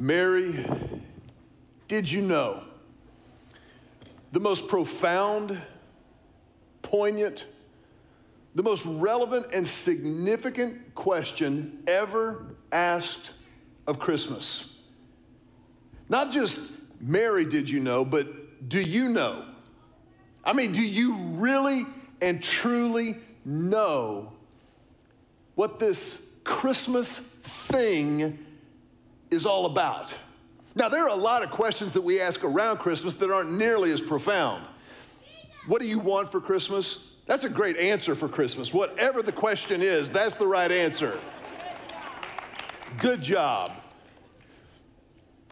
Mary, did you know the most profound, poignant, the most relevant and significant question ever asked of Christmas? Not just Mary, did you know, but do you know? I mean, do you really and truly know what this Christmas thing is all about? Now, there are a lot of questions that we ask around Christmas that aren't nearly as profound. What do you want for Christmas? That's a great answer for Christmas. Whatever the question is, that's the right answer. Good job.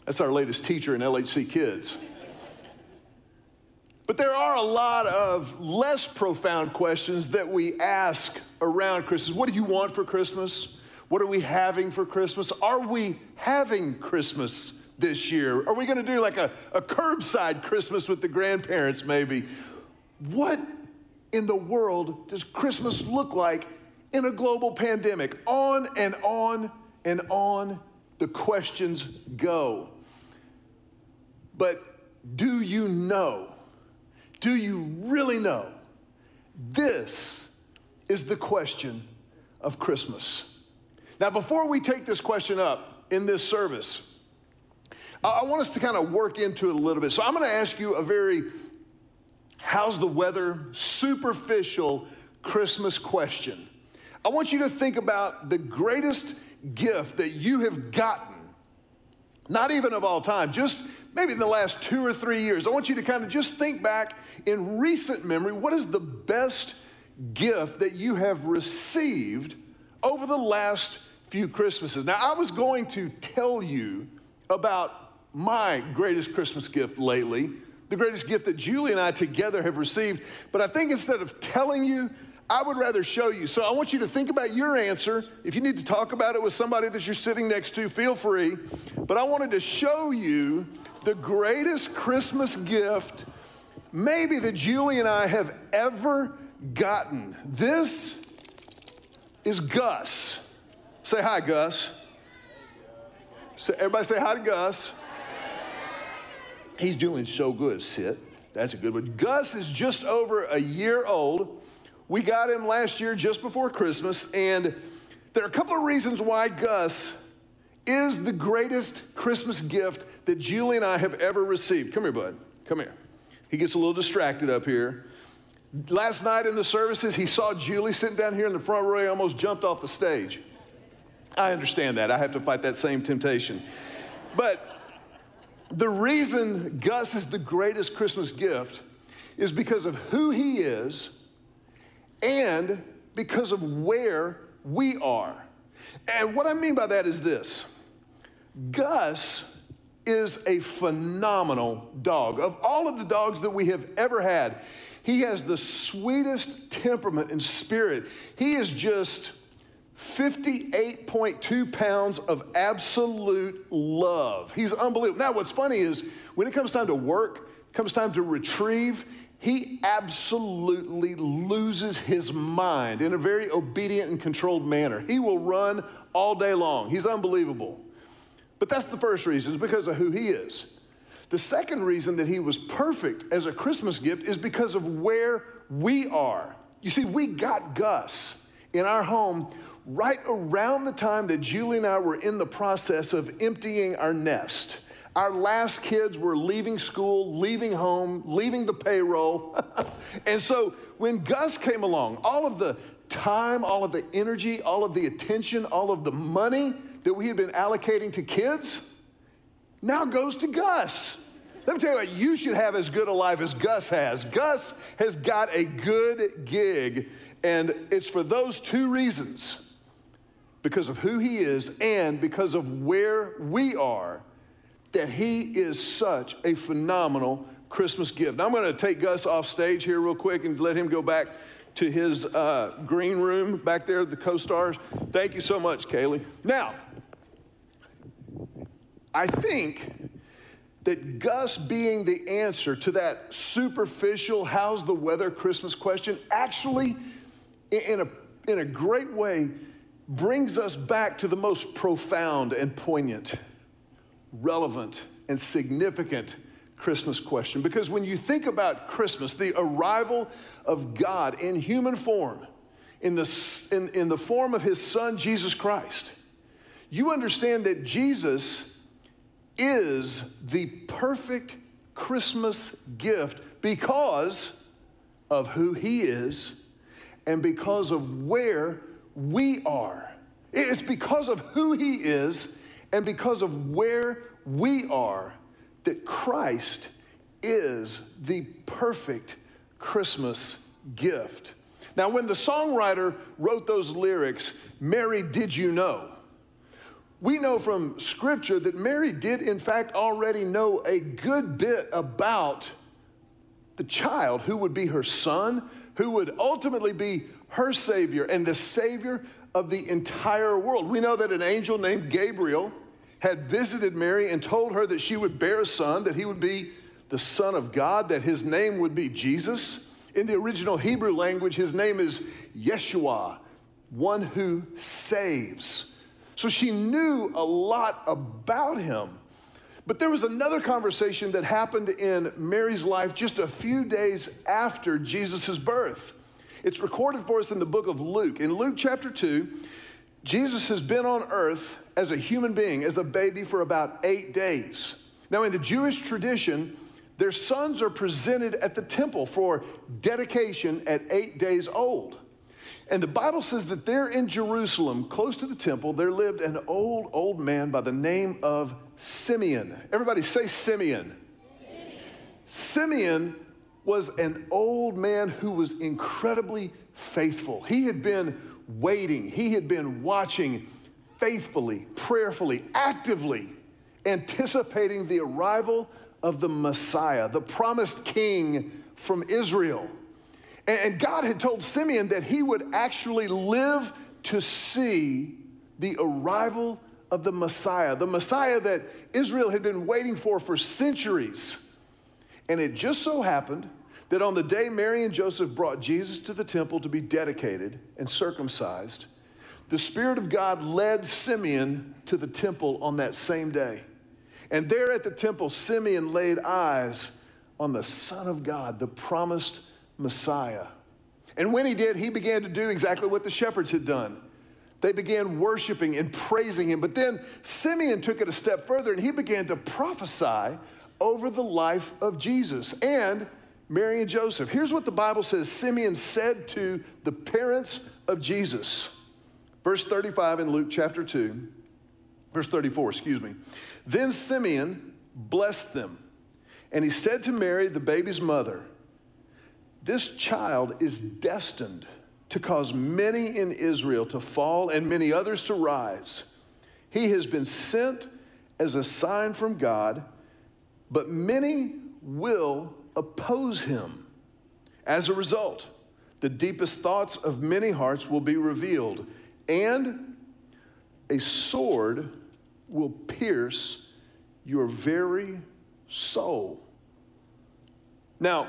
That's our latest teacher in LHC Kids. But there are a lot of less profound questions that we ask around Christmas. What do you want for Christmas? What are we having for Christmas? Are we having Christmas this year? Are we going to do like a, a curbside Christmas with the grandparents, maybe? What in the world does Christmas look like in a global pandemic? On and on and on the questions go. But do you know? Do you really know? This is the question of Christmas. Now, before we take this question up in this service, I want us to kind of work into it a little bit. So, I'm going to ask you a very how's the weather, superficial Christmas question. I want you to think about the greatest gift that you have gotten, not even of all time, just maybe in the last two or three years. I want you to kind of just think back in recent memory what is the best gift that you have received over the last few Christmases? Now, I was going to tell you about my greatest Christmas gift lately, the greatest gift that Julie and I together have received, but I think instead of telling you, I would rather show you. So I want you to think about your answer. If you need to talk about it with somebody that you're sitting next to, feel free. But I wanted to show you the greatest Christmas gift maybe that Julie and I have ever gotten. This is Gus. Say hi, Gus. Everybody say hi to Gus. He's doing so good. Sit. That's a good one. Gus is just over a year old. We got him last year just before Christmas, and there are a couple of reasons why Gus is the greatest Christmas gift that Julie and I have ever received. Come here, bud. Come here. He gets a little distracted up here. Last night in the services, he saw Julie sitting down here in the front row. He almost jumped off the stage. I understand that. I have to fight that same temptation. But the reason Gus is the greatest Christmas gift is because of who he is and because of where we are. And what I mean by that is this Gus is a phenomenal dog. Of all of the dogs that we have ever had, he has the sweetest temperament and spirit. He is just 58.2 pounds of absolute love. He's unbelievable. Now, what's funny is when it comes time to work, comes time to retrieve, he absolutely loses his mind in a very obedient and controlled manner. He will run all day long. He's unbelievable. But that's the first reason, is because of who he is. The second reason that he was perfect as a Christmas gift is because of where we are. You see, we got Gus in our home right around the time that Julie and I were in the process of emptying our nest. Our last kids were leaving school, leaving home, leaving the payroll. and so when Gus came along, all of the time, all of the energy, all of the attention, all of the money that we had been allocating to kids now goes to Gus. Let me tell you what, you should have as good a life as Gus has. Gus has got a good gig, and it's for those two reasons because of who he is and because of where we are that he is such a phenomenal Christmas gift. Now, I'm going to take Gus off stage here real quick and let him go back to his uh, green room back there, the co stars. Thank you so much, Kaylee. Now, I think that Gus being the answer to that superficial, how's the weather Christmas question, actually, in a, in a great way, brings us back to the most profound and poignant relevant and significant Christmas question. Because when you think about Christmas, the arrival of God in human form, in the, in, in the form of his son, Jesus Christ, you understand that Jesus is the perfect Christmas gift because of who he is and because of where we are. It's because of who he is and because of where we are that Christ is the perfect Christmas gift. Now, when the songwriter wrote those lyrics, Mary, did you know? We know from scripture that Mary did, in fact, already know a good bit about the child who would be her son, who would ultimately be her savior and the savior of the entire world. We know that an angel named Gabriel had visited Mary and told her that she would bear a son, that he would be the Son of God, that his name would be Jesus. In the original Hebrew language, his name is Yeshua, one who saves. So she knew a lot about him. But there was another conversation that happened in Mary's life just a few days after Jesus' birth. It's recorded for us in the book of Luke. In Luke chapter 2, Jesus has been on earth as a human being, as a baby, for about eight days. Now, in the Jewish tradition, their sons are presented at the temple for dedication at eight days old. And the Bible says that there in Jerusalem, close to the temple, there lived an old, old man by the name of Simeon. Everybody say Simeon. Simeon, Simeon was an old man who was incredibly faithful. He had been waiting, he had been watching faithfully, prayerfully, actively anticipating the arrival of the Messiah, the promised king from Israel. And God had told Simeon that he would actually live to see the arrival of the Messiah, the Messiah that Israel had been waiting for for centuries. And it just so happened that on the day Mary and Joseph brought Jesus to the temple to be dedicated and circumcised, the Spirit of God led Simeon to the temple on that same day. And there at the temple, Simeon laid eyes on the Son of God, the promised Messiah. And when he did, he began to do exactly what the shepherds had done. They began worshiping and praising him. But then Simeon took it a step further and he began to prophesy over the life of Jesus and Mary and Joseph. Here's what the Bible says Simeon said to the parents of Jesus. Verse 35 in Luke chapter 2, verse 34, excuse me. Then Simeon blessed them, and he said to Mary, the baby's mother, This child is destined to cause many in Israel to fall and many others to rise. He has been sent as a sign from God, but many will oppose him. As a result, the deepest thoughts of many hearts will be revealed, and a sword will pierce your very soul. Now,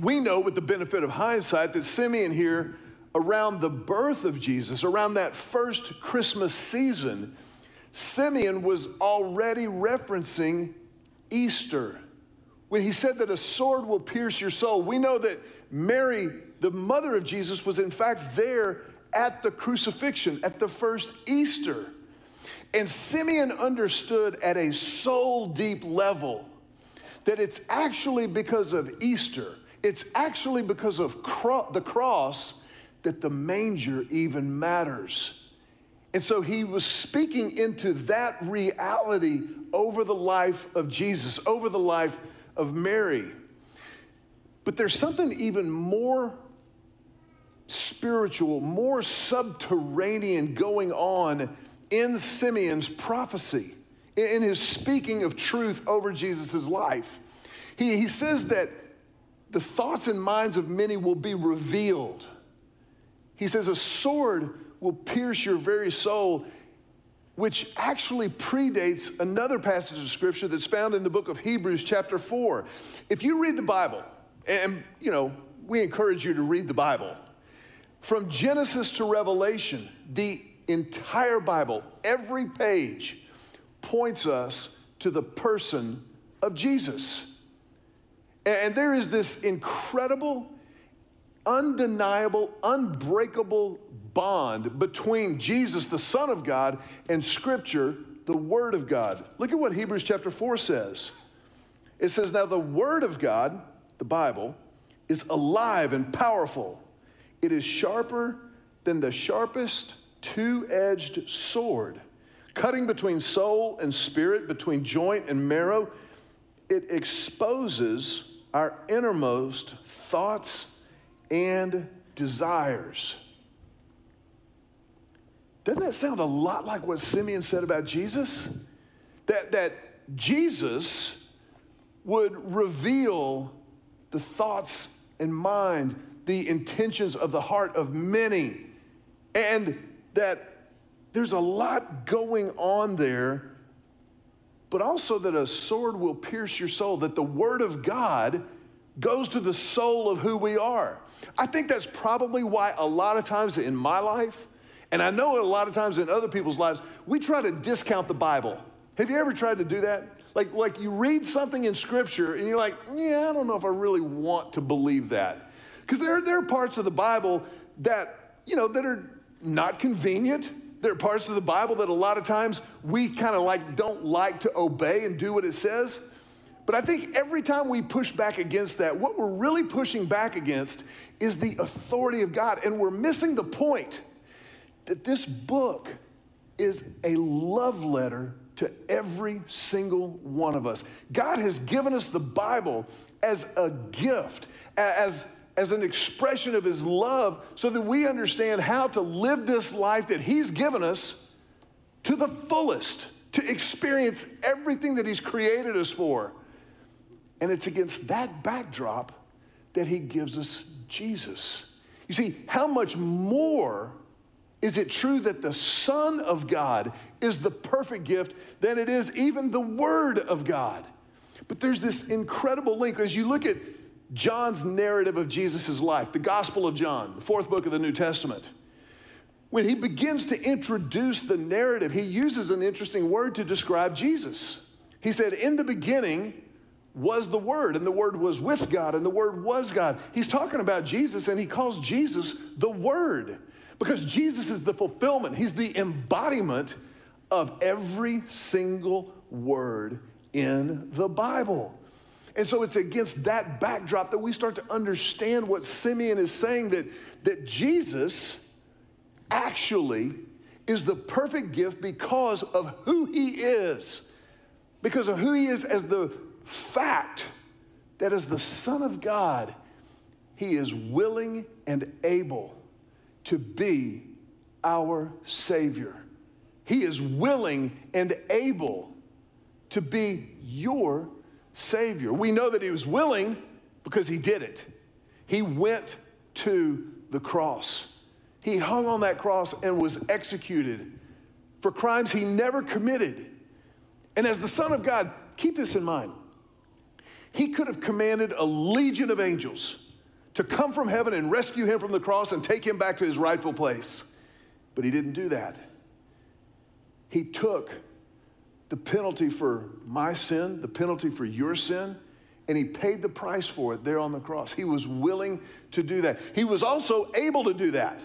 we know with the benefit of hindsight that Simeon here, around the birth of Jesus, around that first Christmas season, Simeon was already referencing Easter when he said that a sword will pierce your soul, we know that Mary, the mother of Jesus, was in fact there at the crucifixion, at the first Easter. And Simeon understood at a soul deep level that it's actually because of Easter, it's actually because of cro- the cross that the manger even matters. And so he was speaking into that reality over the life of Jesus, over the life of Mary. But there's something even more spiritual, more subterranean going on in Simeon's prophecy, in his speaking of truth over Jesus' life. He, he says that the thoughts and minds of many will be revealed. He says, A sword will pierce your very soul, which actually predates another passage of scripture that's found in the book of Hebrews, chapter 4. If you read the Bible, and you know, we encourage you to read the Bible, from Genesis to Revelation, the entire Bible, every page points us to the person of Jesus. And there is this incredible, undeniable, unbreakable bond between Jesus, the Son of God, and Scripture, the Word of God. Look at what Hebrews chapter 4 says. It says, Now the Word of God, the Bible, is alive and powerful. It is sharper than the sharpest two edged sword, cutting between soul and spirit, between joint and marrow. It exposes our innermost thoughts and desires. Doesn't that sound a lot like what Simeon said about Jesus? That, that Jesus would reveal the thoughts and mind, the intentions of the heart of many, and that there's a lot going on there but also that a sword will pierce your soul, that the Word of God goes to the soul of who we are. I think that's probably why a lot of times in my life, and I know a lot of times in other people's lives, we try to discount the Bible. Have you ever tried to do that? Like, like you read something in Scripture and you're like, yeah, I don't know if I really want to believe that. Because there, there are parts of the Bible that, you know, that are not convenient there are parts of the Bible that a lot of times we kind of like don't like to obey and do what it says. But I think every time we push back against that, what we're really pushing back against is the authority of God. And we're missing the point that this book is a love letter to every single one of us. God has given us the Bible as a gift, as as an expression of his love so that we understand how to live this life that he's given us to the fullest, to experience everything that he's created us for. And it's against that backdrop that he gives us Jesus. You see, how much more is it true that the Son of God is the perfect gift than it is even the Word of God? But there's this incredible link. As you look at John's narrative of Jesus' life, the Gospel of John, the fourth book of the New Testament. When he begins to introduce the narrative, he uses an interesting word to describe Jesus. He said, In the beginning was the Word, and the Word was with God, and the Word was God. He's talking about Jesus, and he calls Jesus the Word because Jesus is the fulfillment, he's the embodiment of every single word in the Bible. And so it's against that backdrop that we start to understand what Simeon is saying that, that Jesus actually is the perfect gift because of who he is, because of who he is as the fact that as the Son of God, he is willing and able to be our Savior. He is willing and able to be your Savior. We know that He was willing because He did it. He went to the cross. He hung on that cross and was executed for crimes he never committed. And as the Son of God, keep this in mind. He could have commanded a legion of angels to come from heaven and rescue him from the cross and take him back to his rightful place. But he didn't do that. He took the penalty for my sin, the penalty for your sin, and he paid the price for it there on the cross. He was willing to do that. He was also able to do that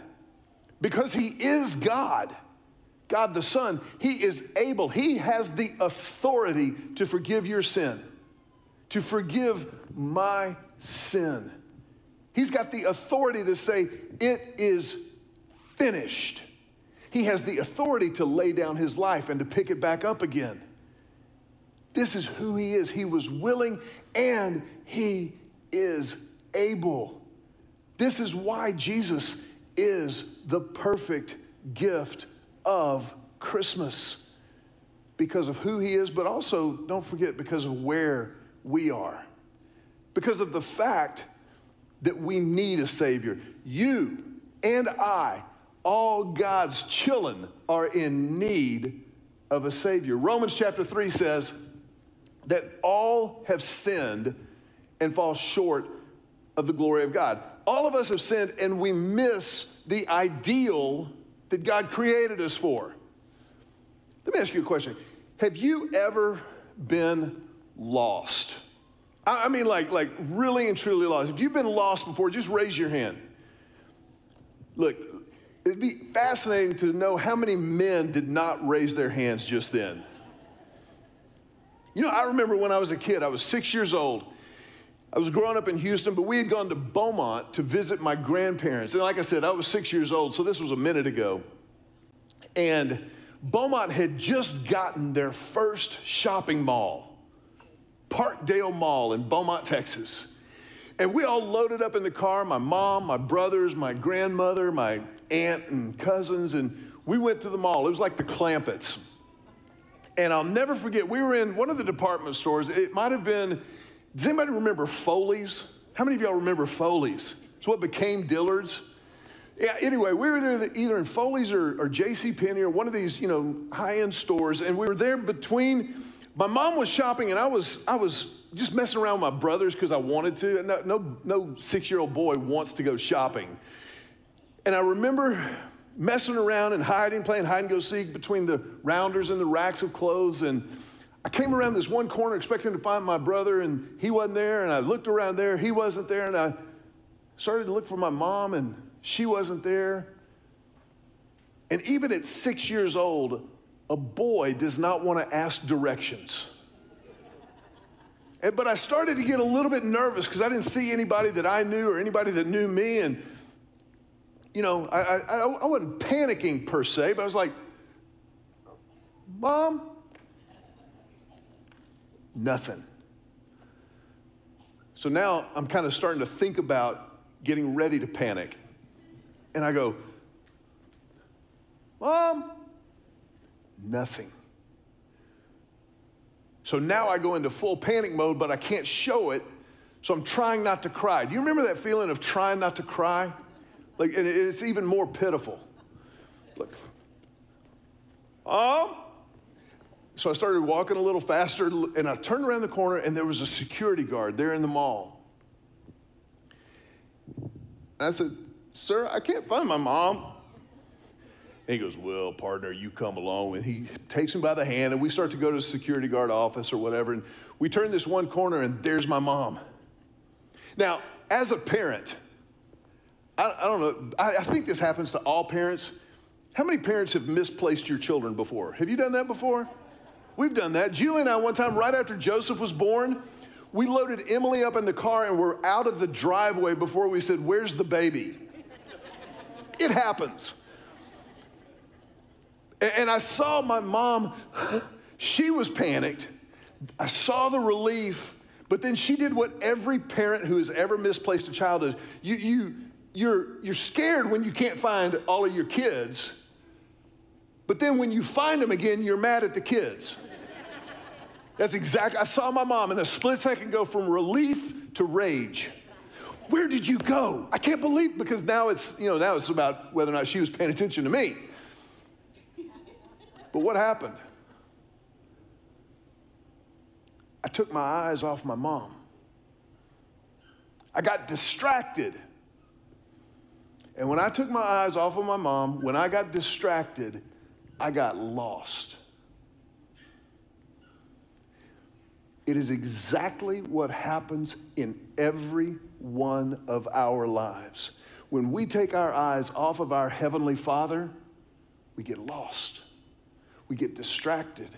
because he is God. God the Son, He is able, He has the authority to forgive your sin, to forgive my sin. He's got the authority to say, It is finished. He has the authority to lay down his life and to pick it back up again. This is who he is. He was willing and he is able. This is why Jesus is the perfect gift of Christmas because of who he is, but also, don't forget, because of where we are. Because of the fact that we need a Savior. You and I all God's children are in need of a Savior. Romans chapter 3 says that all have sinned and fall short of the glory of God. All of us have sinned and we miss the ideal that God created us for. Let me ask you a question. Have you ever been lost? I mean, like, like really and truly lost. If you've been lost before, just raise your hand. Look, it'd be fascinating to know how many men did not raise their hands just then. You know, I remember when I was a kid, I was six years old. I was growing up in Houston, but we had gone to Beaumont to visit my grandparents. And like I said, I was six years old, so this was a minute ago. And Beaumont had just gotten their first shopping mall, Parkdale Mall in Beaumont, Texas. And we all loaded up in the car my mom, my brothers, my grandmother, my aunt, and cousins, and we went to the mall. It was like the Clampetts. And I'll never forget, we were in one of the department stores. It might have been, does anybody remember Foley's? How many of y'all remember Foley's? It's what became Dillard's. Yeah, anyway, we were there either in Foley's or, or J.C. Penney or one of these, you know, high-end stores, and we were there between. My mom was shopping, and I was I was just messing around with my brothers because I wanted to. No, no, no six-year-old boy wants to go shopping. And I remember messing around and hiding, playing hide and go seek between the rounders and the racks of clothes. And I came around this one corner expecting to find my brother, and he wasn't there. And I looked around there, he wasn't there. And I started to look for my mom, and she wasn't there. And even at six years old, a boy does not want to ask directions. And, but I started to get a little bit nervous because I didn't see anybody that I knew or anybody that knew me. And you know, I, I, I wasn't panicking per se, but I was like, Mom, nothing. So now I'm kind of starting to think about getting ready to panic. And I go, Mom, nothing. So now I go into full panic mode, but I can't show it. So I'm trying not to cry. Do you remember that feeling of trying not to cry? Like, and it's even more pitiful. Like, um, so I started walking a little faster, and I turned around the corner, and there was a security guard there in the mall. And I said, Sir, I can't find my mom. And he goes, Well, partner, you come along. And he takes me by the hand, and we start to go to the security guard office or whatever. And we turn this one corner, and there's my mom. Now, as a parent, I, I don't know, I, I think this happens to all parents. How many parents have misplaced your children before? Have you done that before? We've done that. Julie and I, one time, right after Joseph was born, we loaded Emily up in the car and we're out of the driveway before we said, Where's the baby? it happens. And I saw my mom, she was panicked. I saw the relief, but then she did what every parent who has ever misplaced a child does. You, you, you're, you're scared when you can't find all of your kids, but then when you find them again, you're mad at the kids. That's exactly, I saw my mom in a split second go from relief to rage. Where did you go? I can't believe because now it's, you know, now it's about whether or not she was paying attention to me. But what happened? I took my eyes off my mom. I got distracted and when I took my eyes off of my mom, when I got distracted, I got lost. It is exactly what happens in every one of our lives. When we take our eyes off of our Heavenly Father, we get lost, we get distracted.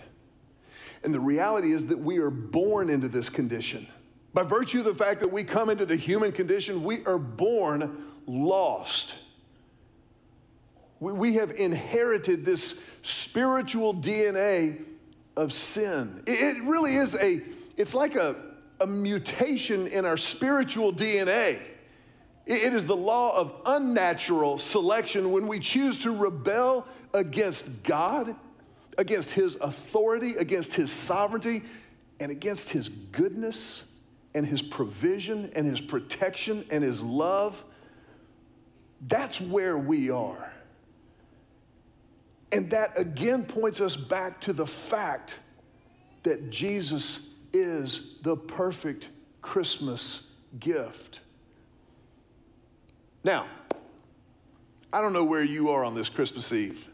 And the reality is that we are born into this condition. By virtue of the fact that we come into the human condition, we are born lost. We we have inherited this spiritual DNA of sin. It really is a, it's like a, a mutation in our spiritual DNA. It is the law of unnatural selection when we choose to rebel against God, against His authority, against His sovereignty, and against His goodness and His provision and His protection and His love. That's where we are. And that again points us back to the fact that Jesus is the perfect Christmas gift. Now, I don't know where you are on this Christmas Eve,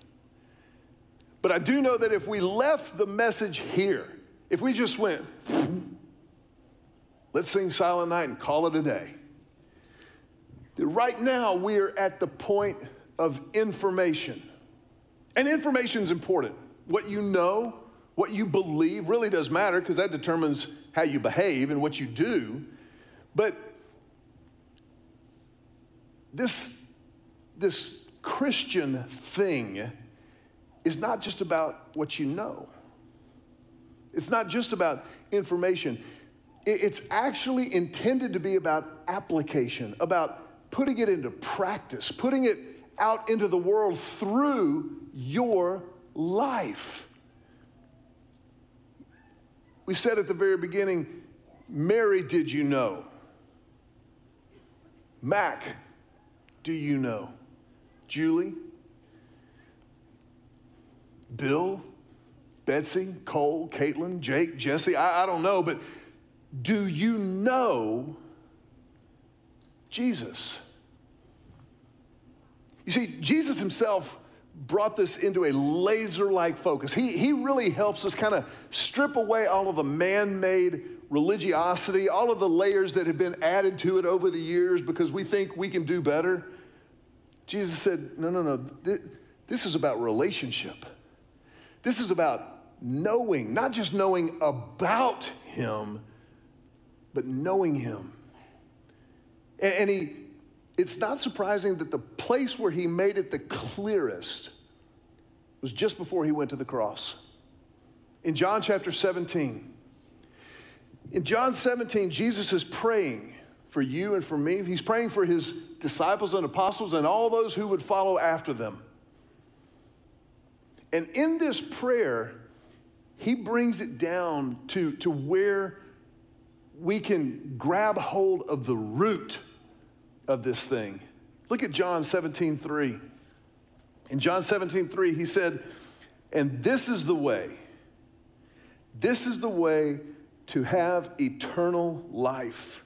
But I do know that if we left the message here, if we just went, let's sing Silent Night and call it a day. That right now, we are at the point of information. And information is important. What you know, what you believe really does matter because that determines how you behave and what you do. But this, this Christian thing is not just about what you know. It's not just about information. It's actually intended to be about application, about putting it into practice, putting it out into the world through your life. We said at the very beginning, Mary, did you know? Mac, do you know? Julie? Bill? Betsy? Cole? Caitlin? Jake? Jesse? I, I don't know, but do you know Jesus? You see, Jesus himself brought this into a laser like focus. He, he really helps us kind of strip away all of the man made religiosity, all of the layers that have been added to it over the years because we think we can do better. Jesus said, No, no, no. This is about relationship. This is about knowing, not just knowing about Him, but knowing Him. And, he, it's not surprising that the place where He made it the clearest was just before He went to the cross. In John chapter 17, in John 17, Jesus is praying for you and for me. He's praying for his disciples and apostles and all those who would follow after them. And in this prayer, he brings it down to, to where we can grab hold of the root of this thing. Look at John 17, 3. In John 17, 3, he said, And this is the way, this is the way to have eternal life,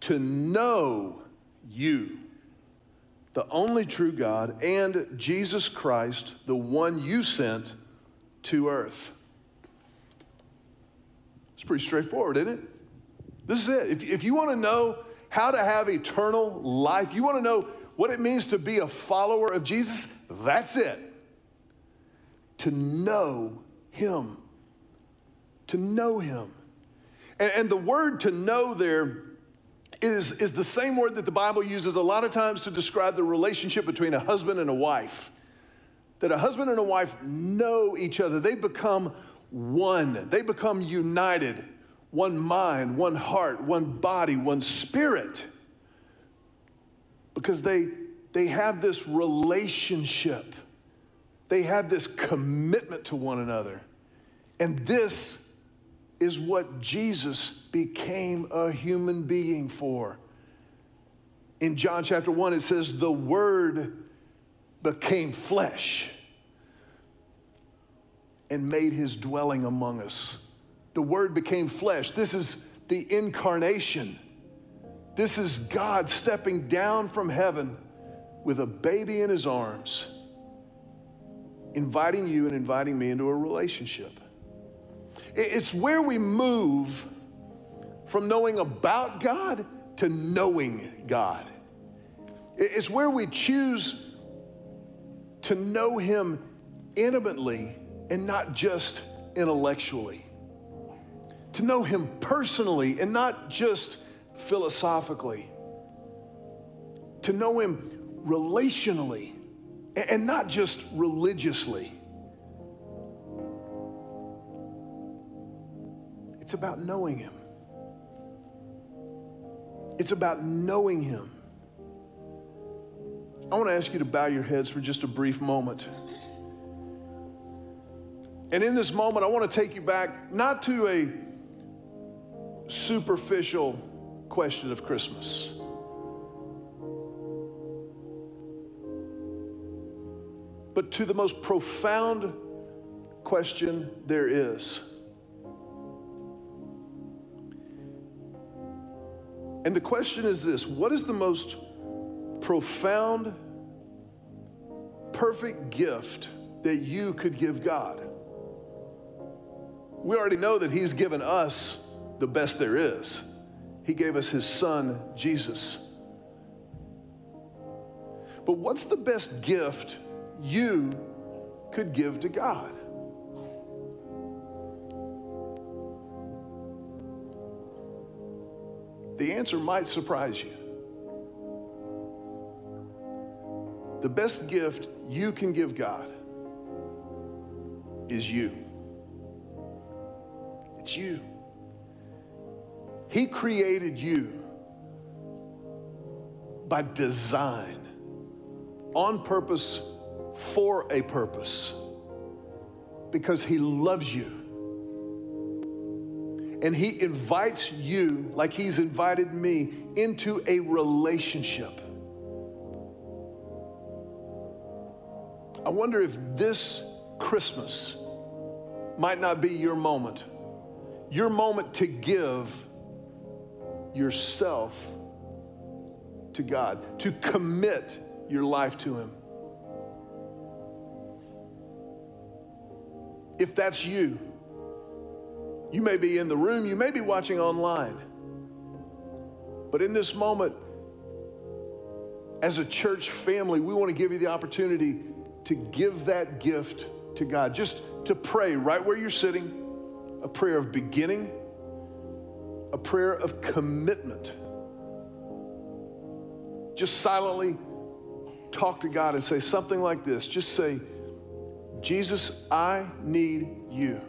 to know you, the only true God, and Jesus Christ, the one you sent to earth. It's pretty straightforward, isn't it? This is it. If, if you want to know how to have eternal life, you want to know what it means to be a follower of Jesus, that's it. To know Him to know him. And, and the word to know there is, is the same word that the Bible uses a lot of times to describe the relationship between a husband and a wife. That a husband and a wife know each other, they become one, they become united, one mind, one heart, one body, one spirit. Because they, they have this relationship, they have this commitment to one another. And this is what Jesus became a human being for. In John chapter 1, it says, The Word became flesh and made his dwelling among us. The Word became flesh. This is the incarnation. This is God stepping down from heaven with a baby in his arms, inviting you and inviting me into a relationship. It's where we move from knowing about God to knowing God. It's where we choose to know Him intimately and not just intellectually. To know Him personally and not just philosophically. To know Him relationally and not just religiously. It's about knowing Him. It's about knowing Him. I want to ask you to bow your heads for just a brief moment. And in this moment, I want to take you back not to a superficial question of Christmas. But to the most profound question there is And the question is this what is the most profound, perfect gift that you could give God? We already know that He's given us the best there is. He gave us His Son, Jesus. But what's the best gift you could give to God? The answer might surprise you. The best gift you can give God is you. It's you. He created you by design, on purpose, for a purpose, because He loves you. And He invites you, like He's invited me, into a relationship. I wonder if this Christmas might not be your moment, your moment to give yourself to God, to commit your life to Him. If that's you, you may be in the room, you may be watching online. But in this moment, as a church family, we want to give you the opportunity to give that gift to God. Just to pray right where you're sitting, a prayer of beginning, a prayer of commitment. Just silently talk to God and say something like this. Just say, Jesus, I need you.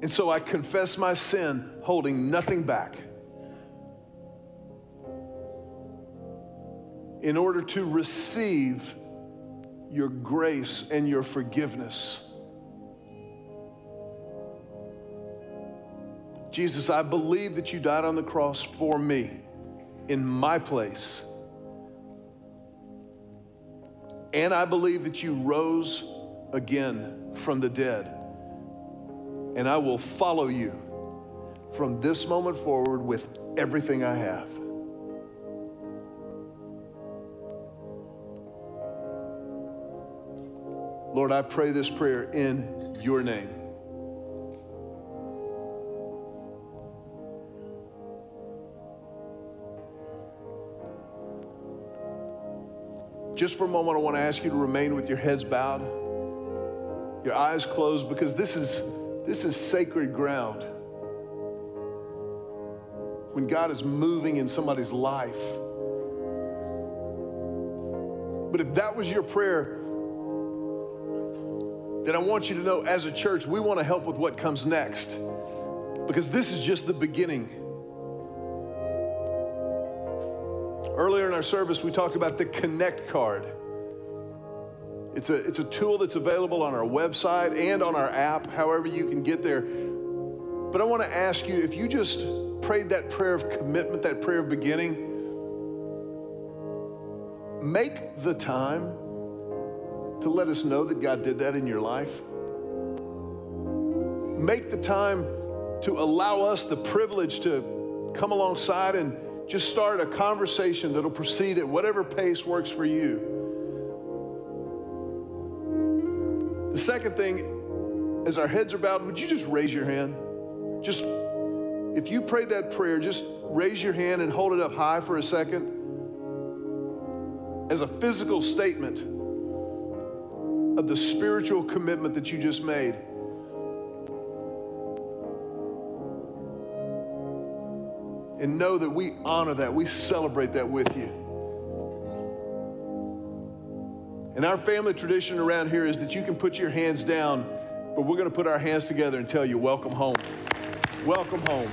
And so I confess my sin, holding nothing back. In order to receive your grace and your forgiveness. Jesus, I believe that you died on the cross for me in my place. And I believe that you rose again from the dead and I will follow you from this moment forward with everything I have. Lord, I pray this prayer in your name. Just for a moment, I want to ask you to remain with your heads bowed, your eyes closed, because this is this is sacred ground. When God is moving in somebody's life. But if that was your prayer, then I want you to know as a church, we want to help with what comes next. Because this is just the beginning. Earlier in our service, we talked about the Connect card. It's a, it's a tool that's available on our website and on our app, however you can get there. But I want to ask you if you just prayed that prayer of commitment, that prayer of beginning, make the time to let us know that God did that in your life. Make the time to allow us the privilege to come alongside and just start a conversation that'll proceed at whatever pace works for you. The second thing, as our heads are bowed, would you just raise your hand? Just, if you prayed that prayer, just raise your hand and hold it up high for a second as a physical statement of the spiritual commitment that you just made. And know that we honor that, we celebrate that with you. And our family tradition around here is that you can put your hands down, but we're going to put our hands together and tell you, welcome home. Welcome home.